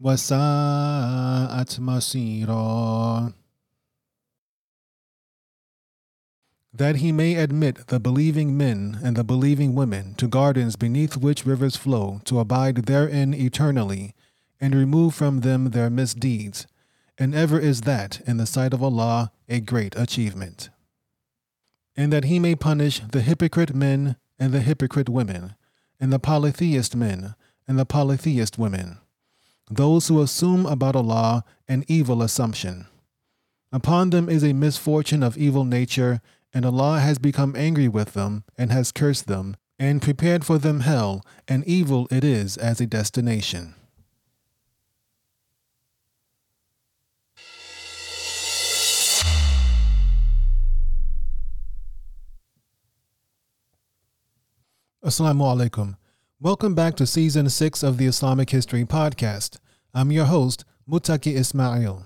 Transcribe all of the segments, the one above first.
وساءت مصيرا that he may admit the believing men and the believing women to gardens beneath which rivers flow, to abide therein eternally, and remove from them their misdeeds, and ever is that, in the sight of Allah, a great achievement. And that he may punish the hypocrite men and the hypocrite women, and the polytheist men and the polytheist women those who assume about Allah an evil assumption. Upon them is a misfortune of evil nature, and Allah has become angry with them and has cursed them, and prepared for them hell, and evil it is as a destination. Assalamu alaikum. Welcome back to season six of the Islamic History Podcast. I'm your host, Mutaki Ismail.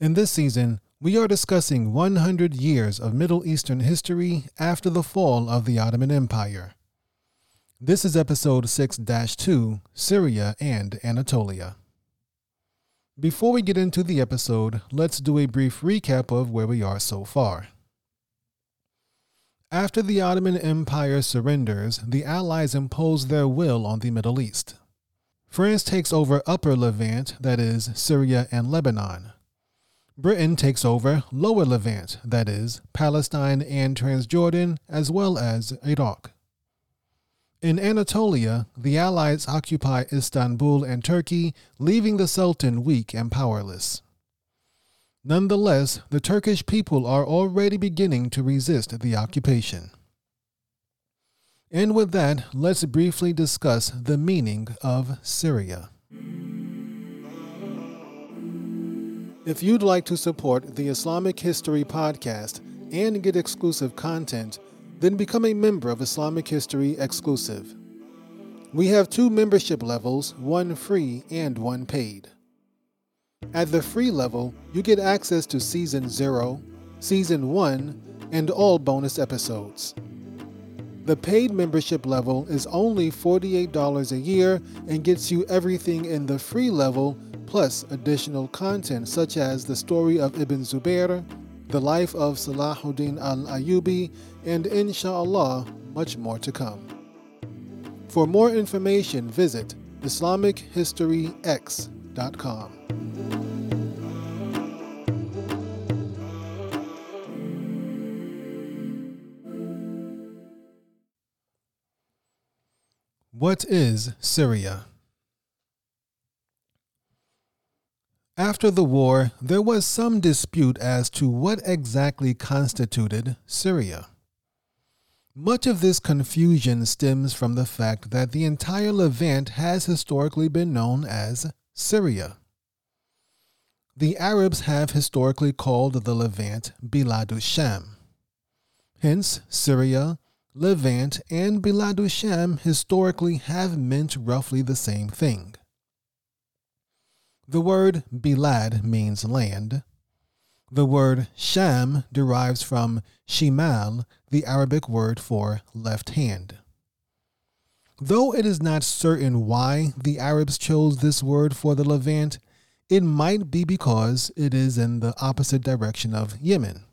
In this season, we are discussing 100 years of Middle Eastern history after the fall of the Ottoman Empire. This is episode 6 2 Syria and Anatolia. Before we get into the episode, let's do a brief recap of where we are so far. After the Ottoman Empire surrenders, the Allies impose their will on the Middle East. France takes over Upper Levant, that is, Syria and Lebanon. Britain takes over Lower Levant, that is, Palestine and Transjordan, as well as Iraq. In Anatolia, the Allies occupy Istanbul and Turkey, leaving the Sultan weak and powerless. Nonetheless, the Turkish people are already beginning to resist the occupation. And with that, let's briefly discuss the meaning of Syria. If you'd like to support the Islamic History Podcast and get exclusive content, then become a member of Islamic History Exclusive. We have two membership levels, one free and one paid. At the free level, you get access to Season 0, Season 1, and all bonus episodes. The paid membership level is only $48 a year and gets you everything in the free level plus additional content such as the story of Ibn Zubair, the life of Salahuddin al Ayyubi, and inshallah, much more to come. For more information, visit IslamicHistoryX.com. What is Syria? After the war, there was some dispute as to what exactly constituted Syria. Much of this confusion stems from the fact that the entire Levant has historically been known as Syria. The Arabs have historically called the Levant Biladu Sham. Hence, Syria, Levant, and Biladu Sham historically have meant roughly the same thing. The word Bilad means land. The word Sham derives from Shimal, the Arabic word for left hand. Though it is not certain why the Arabs chose this word for the Levant, it might be because it is in the opposite direction of Yemen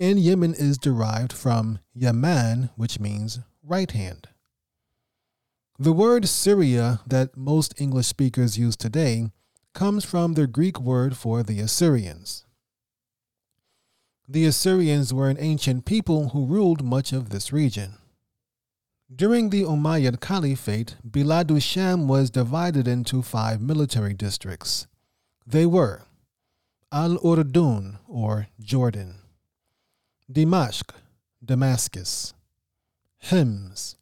and Yemen is derived from Yaman, which means right hand. The word Syria that most English speakers use today comes from the Greek word for the Assyrians. The Assyrians were an ancient people who ruled much of this region. During the Umayyad Caliphate, Bilad Sham was divided into five military districts. They were Al Urdun, or Jordan, Dimashq, Damascus, Hims,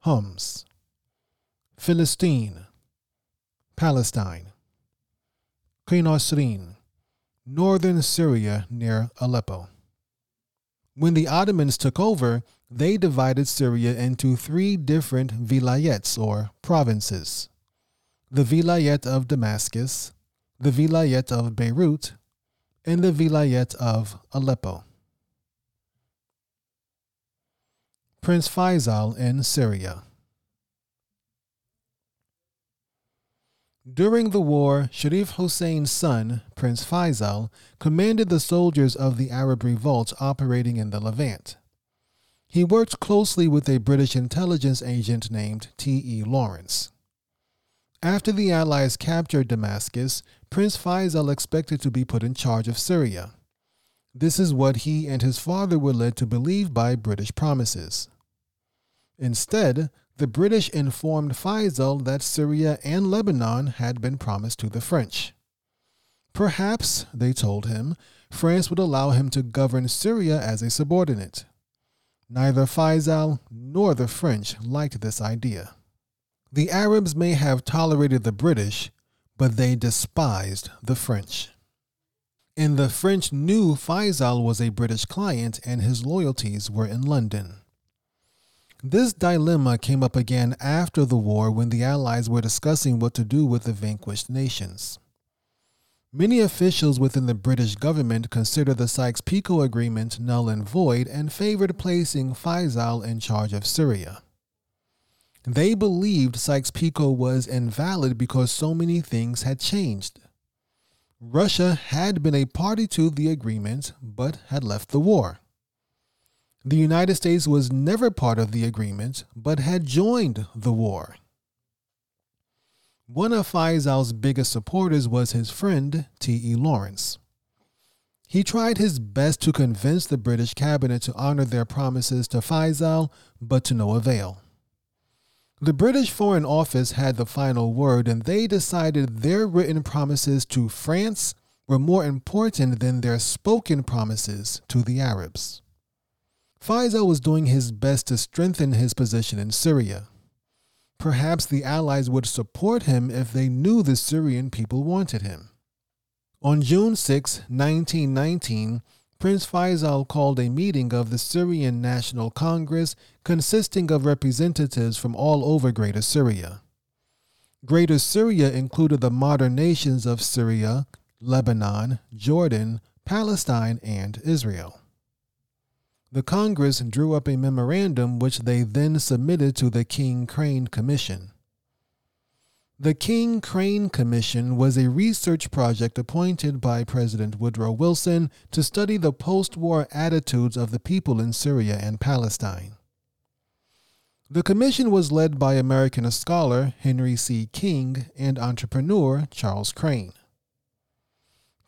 Homs, Philistine, Palestine, Qinasrin, northern Syria near Aleppo. When the Ottomans took over, they divided Syria into three different vilayets or provinces the vilayet of Damascus, the vilayet of Beirut, and the vilayet of Aleppo. Prince Faisal in Syria. During the war, Sharif Hussein's son, Prince Faisal, commanded the soldiers of the Arab revolt operating in the Levant. He worked closely with a British intelligence agent named T.E. Lawrence. After the Allies captured Damascus, Prince Faisal expected to be put in charge of Syria. This is what he and his father were led to believe by British promises. Instead, the British informed Faisal that Syria and Lebanon had been promised to the French. Perhaps, they told him, France would allow him to govern Syria as a subordinate. Neither Faisal nor the French liked this idea. The Arabs may have tolerated the British, but they despised the French. And the French knew Faisal was a British client and his loyalties were in London. This dilemma came up again after the war when the Allies were discussing what to do with the vanquished nations. Many officials within the British government considered the Sykes Picot Agreement null and void and favored placing Faisal in charge of Syria. They believed Sykes Picot was invalid because so many things had changed. Russia had been a party to the agreement but had left the war. The United States was never part of the agreement, but had joined the war. One of Faisal's biggest supporters was his friend, T.E. Lawrence. He tried his best to convince the British cabinet to honor their promises to Faisal, but to no avail. The British Foreign Office had the final word, and they decided their written promises to France were more important than their spoken promises to the Arabs. Faisal was doing his best to strengthen his position in Syria. Perhaps the Allies would support him if they knew the Syrian people wanted him. On June 6, 1919, Prince Faisal called a meeting of the Syrian National Congress consisting of representatives from all over Greater Syria. Greater Syria included the modern nations of Syria, Lebanon, Jordan, Palestine, and Israel. The Congress drew up a memorandum which they then submitted to the King Crane Commission. The King Crane Commission was a research project appointed by President Woodrow Wilson to study the post war attitudes of the people in Syria and Palestine. The commission was led by American scholar Henry C. King and entrepreneur Charles Crane.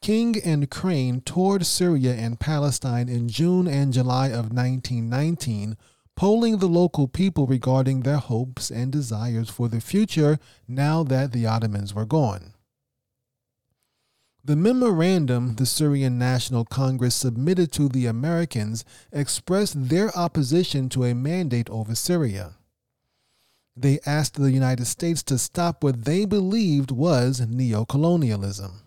King and Crane toured Syria and Palestine in June and July of 1919, polling the local people regarding their hopes and desires for the future now that the Ottomans were gone. The memorandum the Syrian National Congress submitted to the Americans expressed their opposition to a mandate over Syria. They asked the United States to stop what they believed was neocolonialism.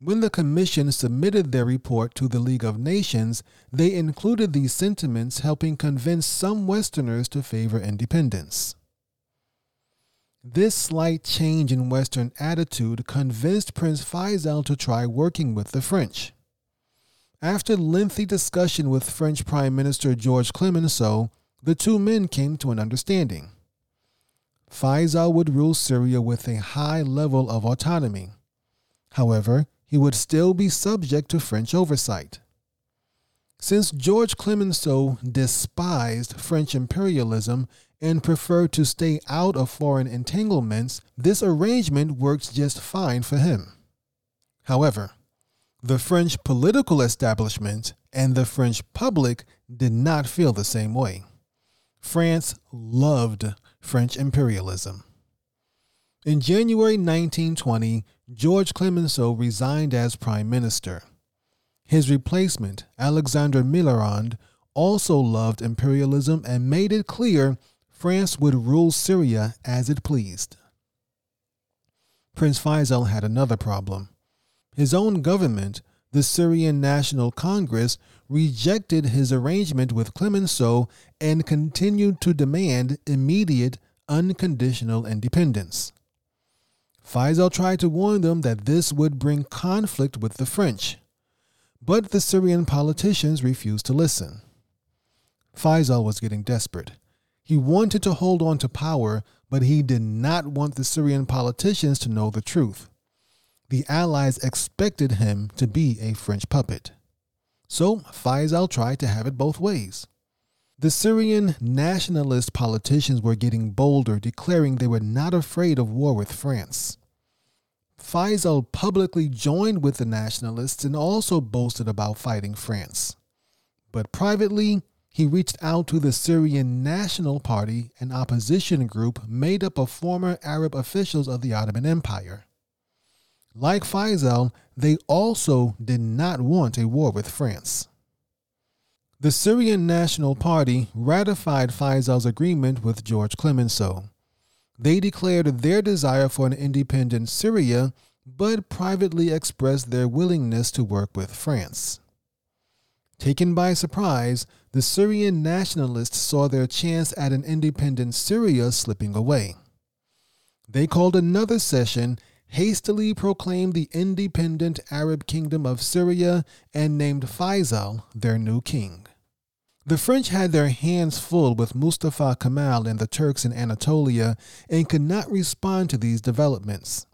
When the Commission submitted their report to the League of Nations, they included these sentiments, helping convince some Westerners to favor independence. This slight change in Western attitude convinced Prince Faisal to try working with the French. After lengthy discussion with French Prime Minister Georges Clemenceau, the two men came to an understanding. Faisal would rule Syria with a high level of autonomy. However, he would still be subject to French oversight. Since George Clemenceau despised French imperialism and preferred to stay out of foreign entanglements, this arrangement worked just fine for him. However, The French political establishment and the French public did not feel the same way. France loved French imperialism. In January 1920, George Clemenceau resigned as prime minister. His replacement, Alexandre Millerand, also loved imperialism and made it clear France would rule Syria as it pleased. Prince Faisal had another problem. His own government, the Syrian National Congress, rejected his arrangement with Clemenceau and continued to demand immediate, unconditional independence. Faisal tried to warn them that this would bring conflict with the French, but the Syrian politicians refused to listen. Faisal was getting desperate. He wanted to hold on to power, but he did not want the Syrian politicians to know the truth. The Allies expected him to be a French puppet. So Faisal tried to have it both ways. The Syrian nationalist politicians were getting bolder, declaring they were not afraid of war with France. Faisal publicly joined with the nationalists and also boasted about fighting France. But privately, he reached out to the Syrian National Party, an opposition group made up of former Arab officials of the Ottoman Empire. Like Faisal, they also did not want a war with France. The Syrian National Party ratified Faisal's agreement with George Clemenceau. They declared their desire for an independent Syria, but privately expressed their willingness to work with France. Taken by surprise, the Syrian nationalists saw their chance at an independent Syria slipping away. They called another session, hastily proclaimed the independent Arab kingdom of Syria, and named Faisal their new king. The French had their hands full with Mustafa Kemal and the Turks in Anatolia and could not respond to these developments.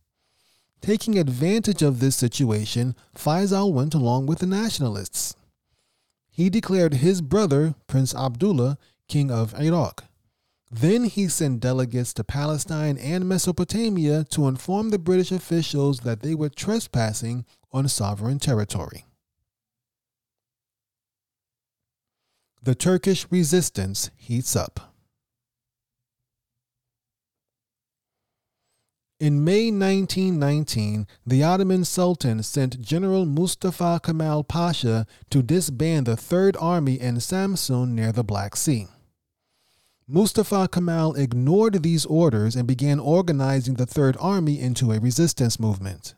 Taking advantage of this situation, Faisal went along with the nationalists he declared his brother, Prince Abdullah, king of Iraq. Then he sent delegates to Palestine and Mesopotamia to inform the British officials that they were trespassing on sovereign territory. The Turkish resistance heats up. In May 1919, the Ottoman Sultan sent General Mustafa Kemal Pasha to disband the Third Army in Samsun near the Black Sea. Mustafa Kemal ignored these orders and began organizing the Third Army into a resistance movement.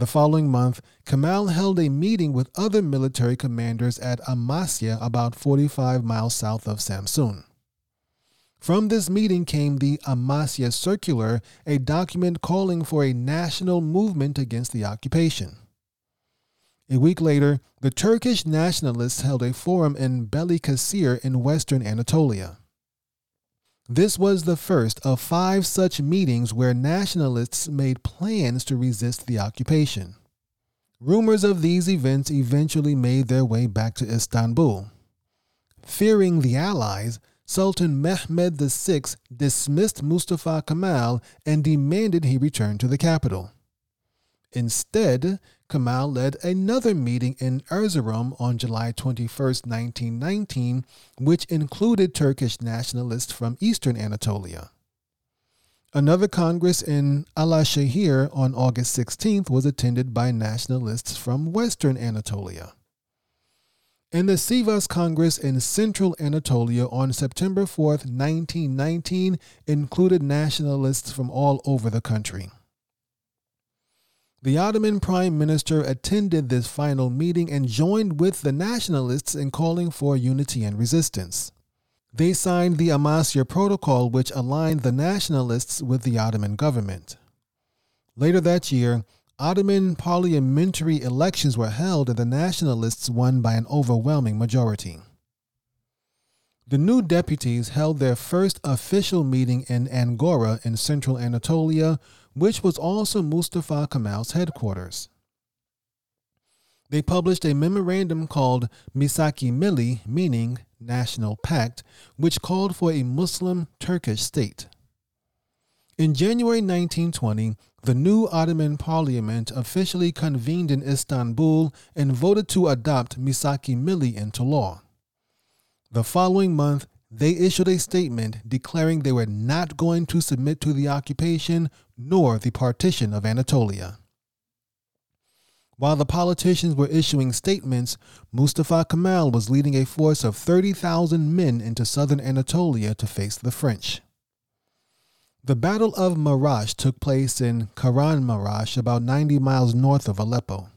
The following month, Kemal held a meeting with other military commanders at Amasya, about 45 miles south of Samsun. From this meeting came the Amasya Circular, a document calling for a national movement against the occupation. A week later, the Turkish nationalists held a forum in Balıkesir in western Anatolia. This was the first of five such meetings where nationalists made plans to resist the occupation. Rumors of these events eventually made their way back to Istanbul. Fearing the Allies, Sultan Mehmed VI dismissed Mustafa Kemal and demanded he return to the capital. Instead, Kemal led another meeting in Erzurum on July 21, 1919, which included Turkish nationalists from eastern Anatolia. Another congress in Alaşehir on August 16th was attended by nationalists from western Anatolia and the Sivas Congress in Central Anatolia on September 4, 1919, included nationalists from all over the country. The Ottoman Prime Minister attended this final meeting and joined with the nationalists in calling for unity and resistance. They signed the Amasya Protocol, which aligned the nationalists with the Ottoman government. Later that year, Ottoman parliamentary elections were held and the nationalists won by an overwhelming majority. The new deputies held their first official meeting in Angora in central Anatolia, which was also Mustafa Kemal's headquarters. They published a memorandum called Misaki Milli, meaning National Pact, which called for a Muslim Turkish state. In January 1920, the new Ottoman parliament officially convened in Istanbul and voted to adopt Misaki Milli into law. The following month, they issued a statement declaring they were not going to submit to the occupation nor the partition of Anatolia. While the politicians were issuing statements, Mustafa Kemal was leading a force of 30,000 men into southern Anatolia to face the French. The Battle of Marash took place in Karan Kahramanmaraş, about 90 miles north of Aleppo.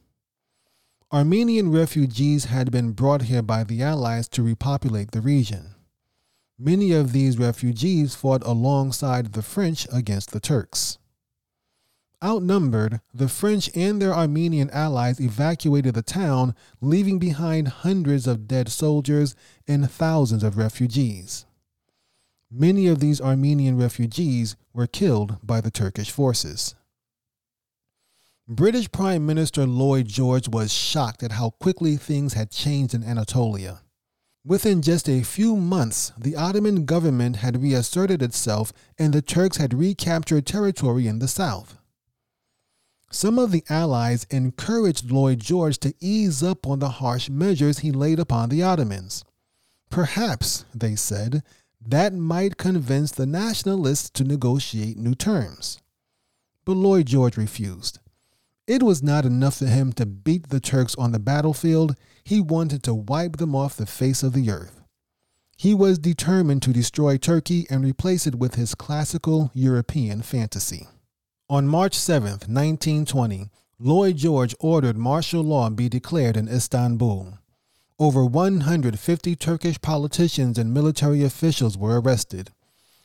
Armenian refugees had been brought here by the Allies to repopulate the region. Many of these refugees fought alongside the French against the Turks. Outnumbered, the French and their Armenian allies evacuated the town, leaving behind hundreds of dead soldiers and thousands of refugees. Many of these Armenian refugees were killed by the Turkish forces. British Prime Minister Lloyd George was shocked at how quickly things had changed in Anatolia. Within just a few months, the Ottoman government had reasserted itself and the Turks had recaptured territory in the south. Some of the Allies encouraged Lloyd George to ease up on the harsh measures he laid upon the Ottomans. Perhaps, they said, that might convince the nationalists to negotiate new terms. But Lloyd George refused. It was not enough for him to beat the Turks on the battlefield, he wanted to wipe them off the face of the earth. He was determined to destroy Turkey and replace it with his classical European fantasy. On March 7, 1920, Lloyd George ordered martial law be declared in Istanbul. Over 150 Turkish politicians and military officials were arrested.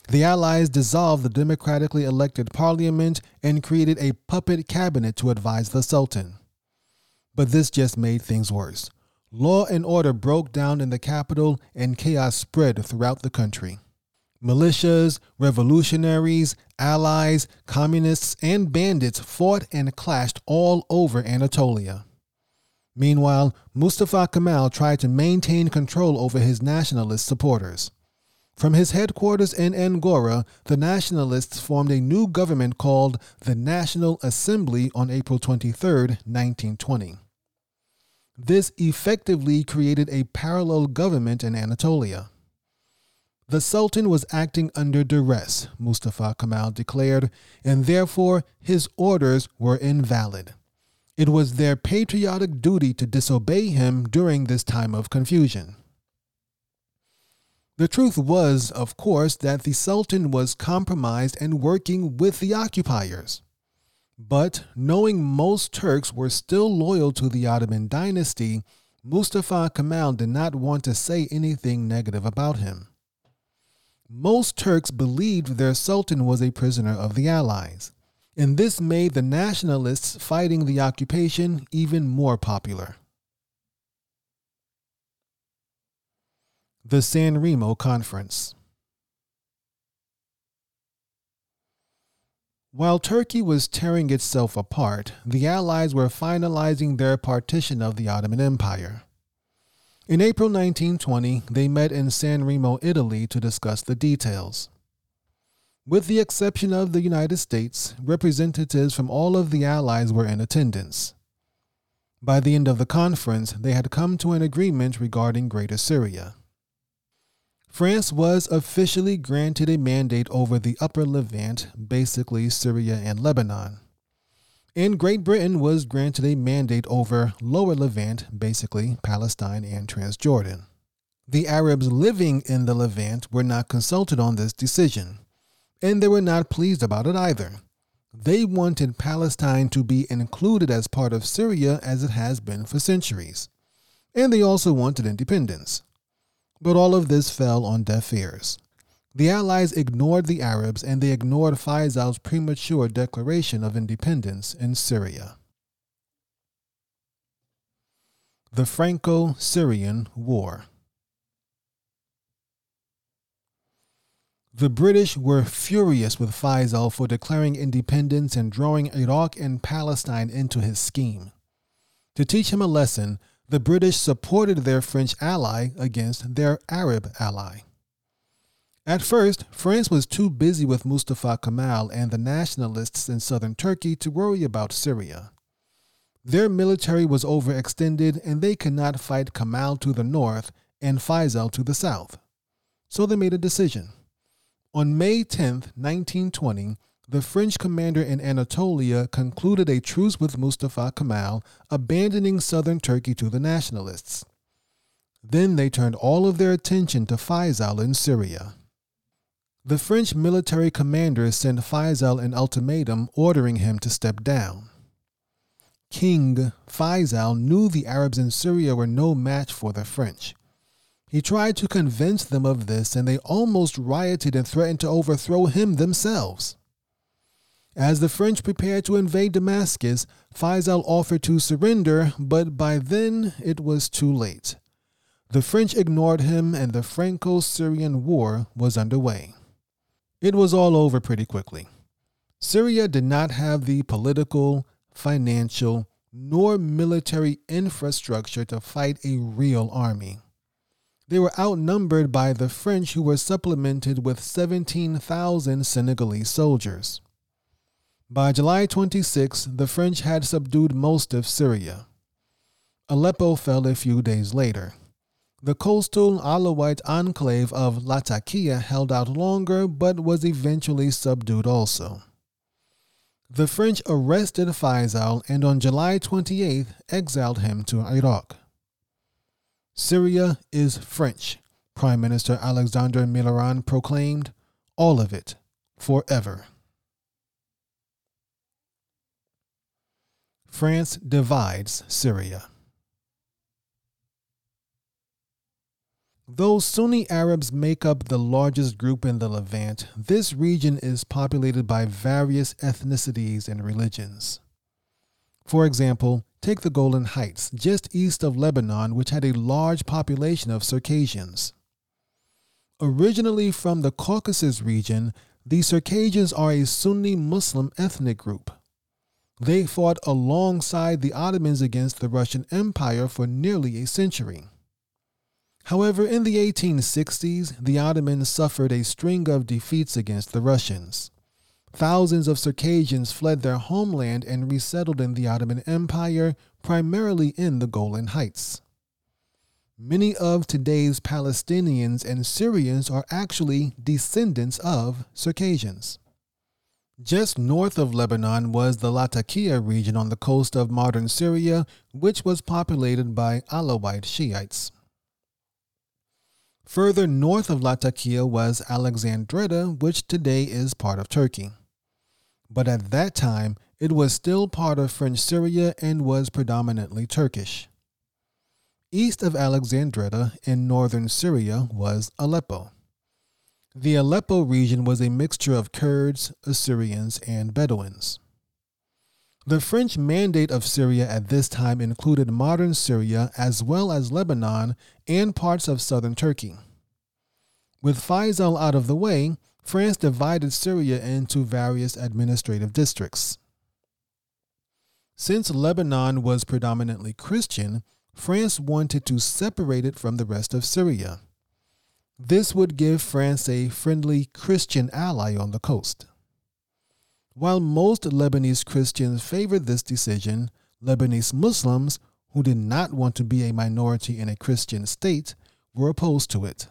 The Allies dissolved the democratically elected parliament and created a puppet cabinet to advise the Sultan. But this just made things worse. Law and order broke down in the capital and chaos spread throughout the country. Militias, revolutionaries, allies, communists, and bandits fought and clashed all over Anatolia. Meanwhile, Mustafa Kemal tried to maintain control over his nationalist supporters. From his headquarters in Angora, the nationalists formed a new government called the National Assembly on April 23, 1920. This effectively created a parallel government in Anatolia. The Sultan was acting under duress, Mustafa Kemal declared, and therefore his orders were invalid. It was their patriotic duty to disobey him during this time of confusion. The truth was, of course, that the Sultan was compromised and working with the occupiers. But knowing most Turks were still loyal to the Ottoman dynasty, Mustafa Kemal did not want to say anything negative about him. Most Turks believed their Sultan was a prisoner of the Allies and this made the nationalists fighting the occupation even more popular. The San Remo Conference. While Turkey was tearing itself apart, the Allies were finalizing their partition of the Ottoman Empire. In April 1920, they met in San Remo, Italy to discuss the details. With the exception of the United States, representatives from all of the Allies were in attendance. By the end of the conference, they had come to an agreement regarding Greater Syria. France was officially granted a mandate over the Upper Levant, basically Syria and Lebanon. And Great Britain was granted a mandate over Lower Levant, basically Palestine and Transjordan. The Arabs living in the Levant were not consulted on this decision and they were not pleased about it either. They wanted Palestine to be included as part of Syria as it has been for centuries. And they also wanted independence. But all of this fell on deaf ears. The Allies ignored the Arabs and they ignored Faisal's premature declaration of independence in Syria. The Franco Syrian War. The British were furious with Faisal for declaring independence and drawing Iraq and Palestine into his scheme. To teach him a lesson, the British supported their French ally against their Arab ally. At first, France was too busy with Mustafa Kemal and the nationalists in southern Turkey to worry about Syria. Their military was overextended and they could not fight Kemal to the north and Faisal to the south. So they made a decision. On May 10, 1920, the French commander in Anatolia concluded a truce with Mustafa Kemal, abandoning southern Turkey to the nationalists. Then they turned all of their attention to Faisal in Syria. The French military commander sent Faisal an ultimatum ordering him to step down. King Faisal knew the Arabs in Syria were no match for the French. He tried to convince them of this, and they almost rioted and threatened to overthrow him themselves. As the French prepared to invade Damascus, Faisal offered to surrender, but by then it was too late. The French ignored him, and the Franco Syrian War was underway. It was all over pretty quickly. Syria did not have the political, financial, nor military infrastructure to fight a real army. They were outnumbered by the French, who were supplemented with 17,000 Senegalese soldiers. By July 26, the French had subdued most of Syria. Aleppo fell a few days later. The coastal Alawite enclave of Latakia held out longer but was eventually subdued also. The French arrested Faisal and on July 28th exiled him to Iraq. Syria is French, Prime Minister Alexandre Millerand proclaimed, all of it, forever. France divides Syria. Though Sunni Arabs make up the largest group in the Levant, this region is populated by various ethnicities and religions. For example, take the Golan Heights, just east of Lebanon, which had a large population of Circassians. Originally from the Caucasus region, the Circassians are a Sunni Muslim ethnic group. They fought alongside the Ottomans against the Russian Empire for nearly a century. However, in the 1860s, the Ottomans suffered a string of defeats against the Russians. Thousands of Circassians fled their homeland and resettled in the Ottoman Empire, primarily in the Golan Heights. Many of today's Palestinians and Syrians are actually descendants of Circassians. Just north of Lebanon was the Latakia region on the coast of modern Syria, which was populated by Alawite Shiites. Further north of Latakia was Alexandretta, which today is part of Turkey. But at that time, it was still part of French Syria and was predominantly Turkish. East of Alexandretta in northern Syria was Aleppo. The Aleppo region was a mixture of Kurds, Assyrians, and Bedouins. The French mandate of Syria at this time included modern Syria as well as Lebanon and parts of southern Turkey. With Faisal out of the way, France divided Syria into various administrative districts. Since Lebanon was predominantly Christian, France wanted to separate it from the rest of Syria. This would give France a friendly Christian ally on the coast. While most Lebanese Christians favored this decision, Lebanese Muslims, who did not want to be a minority in a Christian state, were opposed to it.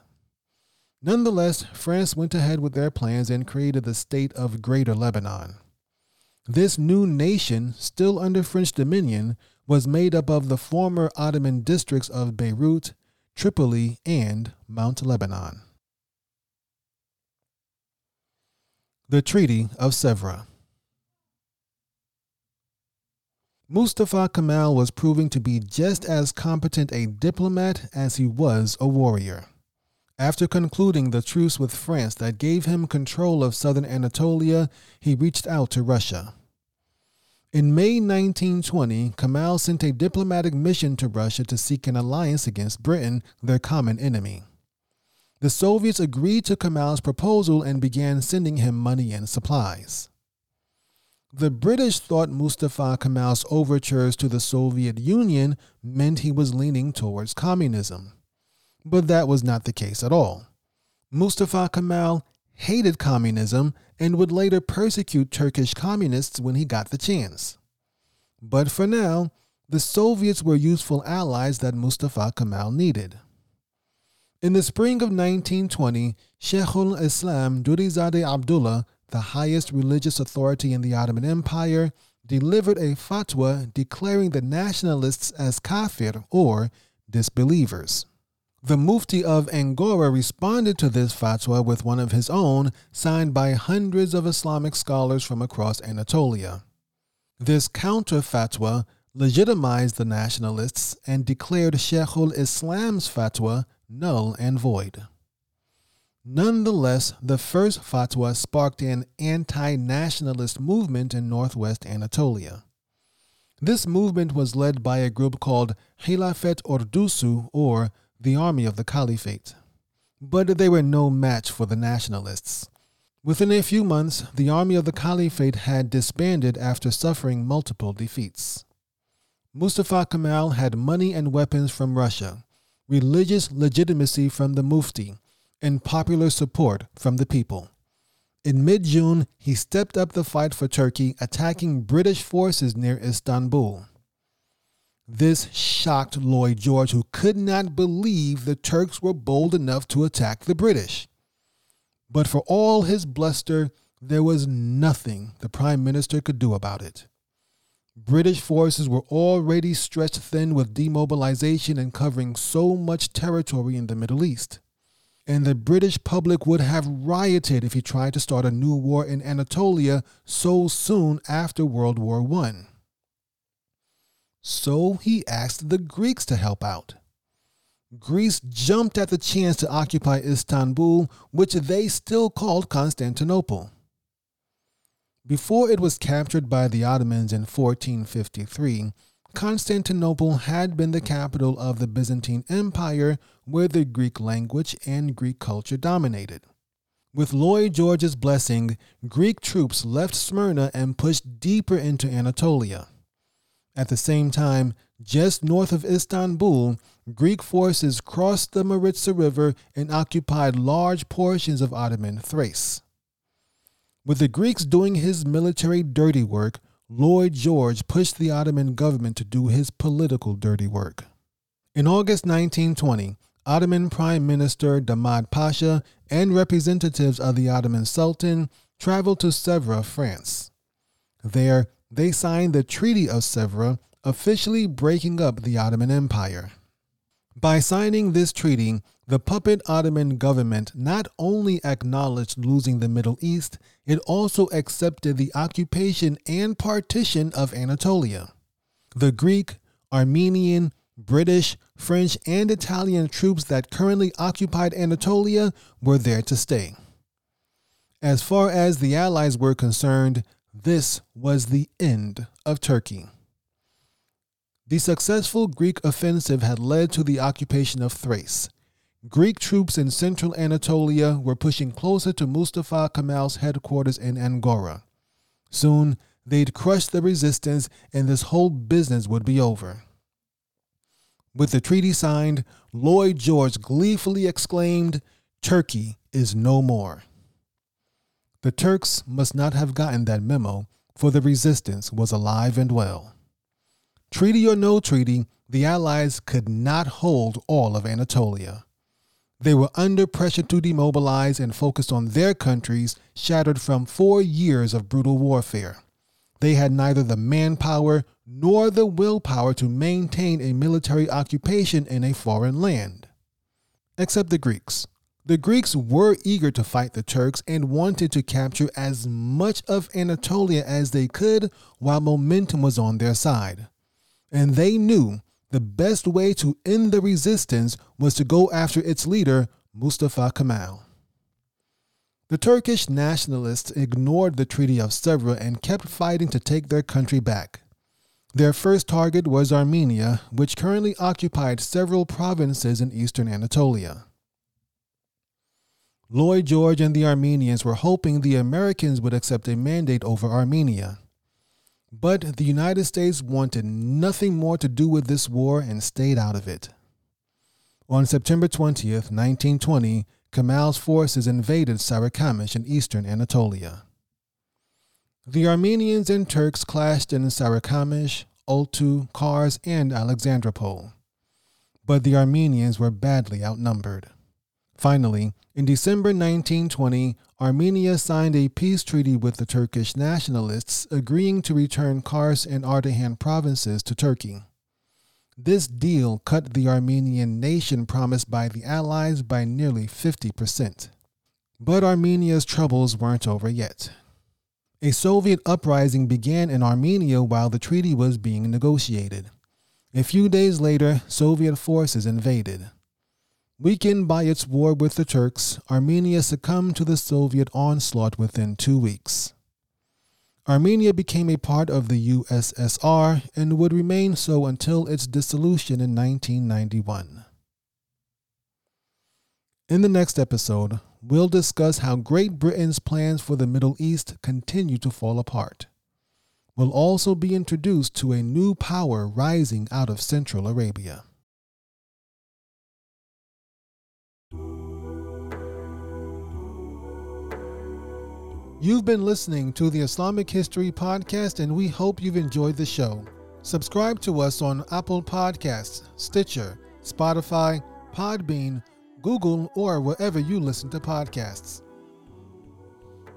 Nonetheless, France went ahead with their plans and created the state of Greater Lebanon. This new nation, still under French dominion, was made up of the former Ottoman districts of Beirut, Tripoli, and Mount Lebanon. The Treaty of Sèvres Mustafa Kemal was proving to be just as competent a diplomat as he was a warrior. After concluding the truce with France that gave him control of southern Anatolia, he reached out to Russia. In May 1920, Kemal sent a diplomatic mission to Russia to seek an alliance against Britain, their common enemy. The Soviets agreed to Kemal's proposal and began sending him money and supplies. The British thought Mustafa Kemal's overtures to the Soviet Union meant he was leaning towards communism. But that was not the case at all. Mustafa Kemal hated communism and would later persecute Turkish communists when he got the chance. But for now, the Soviets were useful allies that Mustafa Kemal needed. In the spring of 1920, Sheikhul Islam Dürrizade Abdullah, the highest religious authority in the Ottoman Empire, delivered a fatwa declaring the nationalists as kafir or disbelievers. The Mufti of Angora responded to this fatwa with one of his own, signed by hundreds of Islamic scholars from across Anatolia. This counter fatwa legitimized the nationalists and declared Sheikhul Islam's fatwa null and void. Nonetheless, the first fatwa sparked an anti nationalist movement in northwest Anatolia. This movement was led by a group called Hilafet Ordusu, or the Army of the Caliphate. But they were no match for the nationalists. Within a few months, the Army of the Caliphate had disbanded after suffering multiple defeats. Mustafa Kemal had money and weapons from Russia, religious legitimacy from the Mufti, and popular support from the people. In mid June, he stepped up the fight for Turkey, attacking British forces near Istanbul. This shocked Lloyd George, who could not believe the Turks were bold enough to attack the British. But for all his bluster, there was nothing the Prime Minister could do about it. British forces were already stretched thin with demobilization and covering so much territory in the Middle East. And the British public would have rioted if he tried to start a new war in Anatolia so soon after World War I. So he asked the Greeks to help out. Greece jumped at the chance to occupy Istanbul, which they still called Constantinople. Before it was captured by the Ottomans in 1453, Constantinople had been the capital of the Byzantine Empire, where the Greek language and Greek culture dominated. With Lloyd George's blessing, Greek troops left Smyrna and pushed deeper into Anatolia. At the same time, just north of Istanbul, Greek forces crossed the Maritsa River and occupied large portions of Ottoman Thrace. With the Greeks doing his military dirty work, Lloyd George pushed the Ottoman government to do his political dirty work. In August 1920, Ottoman Prime Minister Damad Pasha and representatives of the Ottoman Sultan traveled to Sèvres, France. There, they signed the Treaty of Sèvres, officially breaking up the Ottoman Empire. By signing this treaty, the puppet Ottoman government not only acknowledged losing the Middle East, it also accepted the occupation and partition of Anatolia. The Greek, Armenian, British, French, and Italian troops that currently occupied Anatolia were there to stay. As far as the Allies were concerned, this was the end of Turkey. The successful Greek offensive had led to the occupation of Thrace. Greek troops in central Anatolia were pushing closer to Mustafa Kemal's headquarters in Angora. Soon, they'd crush the resistance and this whole business would be over. With the treaty signed, Lloyd George gleefully exclaimed, Turkey is no more. The Turks must not have gotten that memo, for the resistance was alive and well. Treaty or no treaty, the Allies could not hold all of Anatolia. They were under pressure to demobilize and focused on their countries, shattered from four years of brutal warfare. They had neither the manpower nor the willpower to maintain a military occupation in a foreign land. Except the Greeks. The Greeks were eager to fight the Turks and wanted to capture as much of Anatolia as they could while momentum was on their side. And they knew the best way to end the resistance was to go after its leader, Mustafa Kemal. The Turkish nationalists ignored the Treaty of Sèvres and kept fighting to take their country back. Their first target was Armenia, which currently occupied several provinces in eastern Anatolia. Lloyd George and the Armenians were hoping the Americans would accept a mandate over Armenia. But the United States wanted nothing more to do with this war and stayed out of it. On September 20th, 1920, Kemal's forces invaded Sarikamish in eastern Anatolia. The Armenians and Turks clashed in Sarikamish, Oltu, Kars, and Alexandropol. But the Armenians were badly outnumbered. Finally, in December 1920, Armenia signed a peace treaty with the Turkish nationalists, agreeing to return Kars and Ardahan provinces to Turkey. This deal cut the Armenian nation promised by the Allies by nearly 50%. But Armenia's troubles weren't over yet. A Soviet uprising began in Armenia while the treaty was being negotiated. A few days later, Soviet forces invaded. Weakened by its war with the Turks, Armenia succumbed to the Soviet onslaught within two weeks. Armenia became a part of the USSR and would remain so until its dissolution in 1991. In the next episode, we'll discuss how Great Britain's plans for the Middle East continue to fall apart. We'll also be introduced to a new power rising out of Central Arabia. You've been listening to the Islamic History Podcast, and we hope you've enjoyed the show. Subscribe to us on Apple Podcasts, Stitcher, Spotify, Podbean, Google, or wherever you listen to podcasts.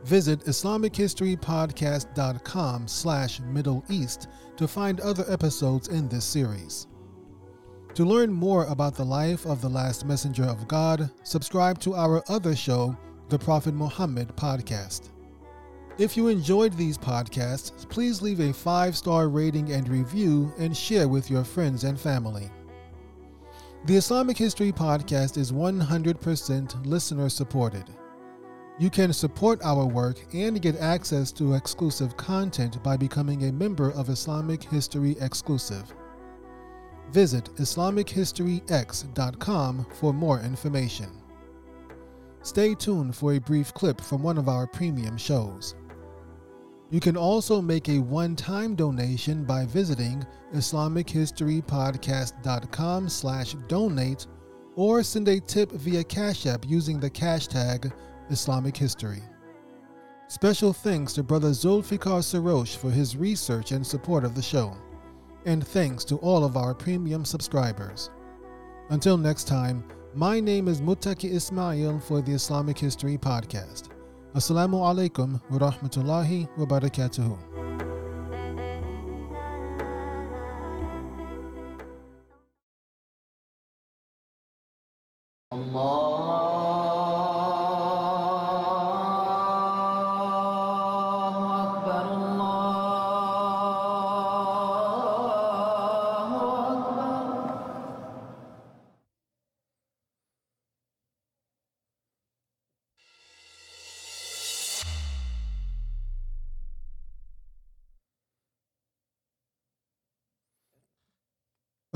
Visit IslamicHistoryPodcast.com slash Middle East to find other episodes in this series. To learn more about the life of the last messenger of God, subscribe to our other show, the Prophet Muhammad Podcast. If you enjoyed these podcasts, please leave a five star rating and review and share with your friends and family. The Islamic History Podcast is 100% listener supported. You can support our work and get access to exclusive content by becoming a member of Islamic History Exclusive. Visit IslamicHistoryX.com for more information. Stay tuned for a brief clip from one of our premium shows. You can also make a one-time donation by visiting IslamicHistoryPodcast.com slash donate or send a tip via Cash App using the cash tag Islamic History. Special thanks to Brother Zulfikar Sarosh for his research and support of the show. And thanks to all of our premium subscribers. Until next time, my name is Mutaki Ismail for the Islamic History Podcast. Assalamu alaikum wa rahmatullahi wa barakatuhu.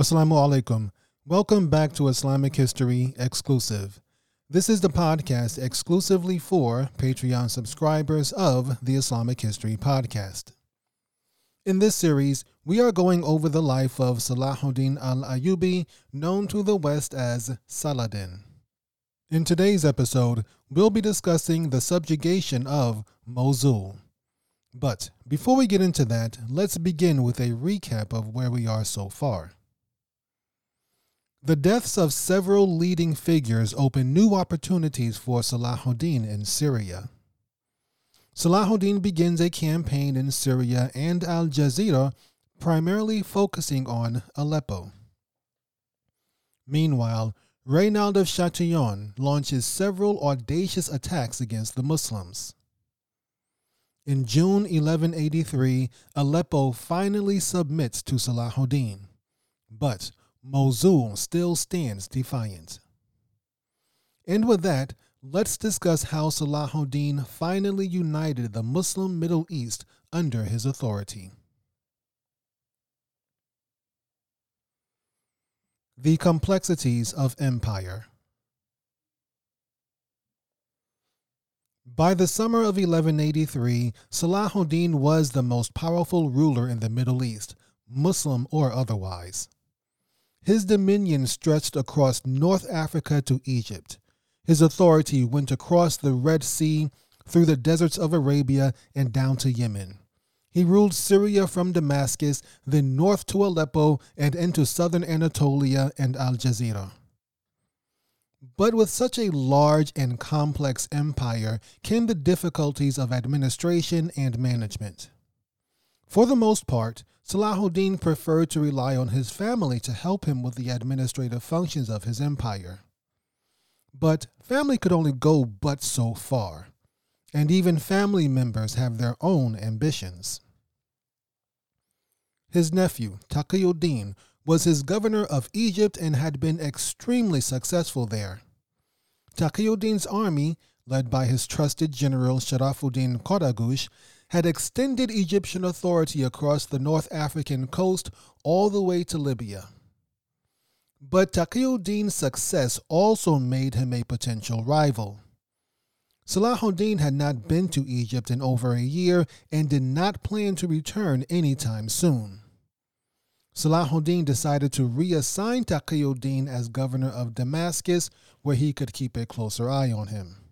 Assalamu alaikum. Welcome back to Islamic History Exclusive. This is the podcast exclusively for Patreon subscribers of the Islamic History Podcast. In this series, we are going over the life of Salahuddin al Ayyubi, known to the West as Saladin. In today's episode, we'll be discussing the subjugation of Mosul. But before we get into that, let's begin with a recap of where we are so far. The deaths of several leading figures opened new opportunities for Salahuddin in Syria. Salahuddin begins a campaign in Syria and Al Jazira, primarily focusing on Aleppo. Meanwhile, Reynald of Chatillon launches several audacious attacks against the Muslims. In June 1183, Aleppo finally submits to Salahuddin, but Mosul still stands defiant. And with that, let's discuss how Salahuddin finally united the Muslim Middle East under his authority. The complexities of empire. By the summer of 1183, Salahuddin was the most powerful ruler in the Middle East, Muslim or otherwise. His dominion stretched across North Africa to Egypt. His authority went across the Red Sea, through the deserts of Arabia, and down to Yemen. He ruled Syria from Damascus, then north to Aleppo, and into southern Anatolia and Al Jazira. But with such a large and complex empire came the difficulties of administration and management. For the most part, Salahuddin preferred to rely on his family to help him with the administrative functions of his empire. But family could only go but so far, and even family members have their own ambitions. His nephew, Taqiyuddin, was his governor of Egypt and had been extremely successful there. Taqiyuddin's army, led by his trusted general Sharafuddin Qaraqush, had extended Egyptian authority across the North African coast all the way to Libya. But Taqiyuddin's success also made him a potential rival. Salahuddin had not been to Egypt in over a year and did not plan to return anytime soon. Salahuddin decided to reassign Taqiyuddin as governor of Damascus, where he could keep a closer eye on him.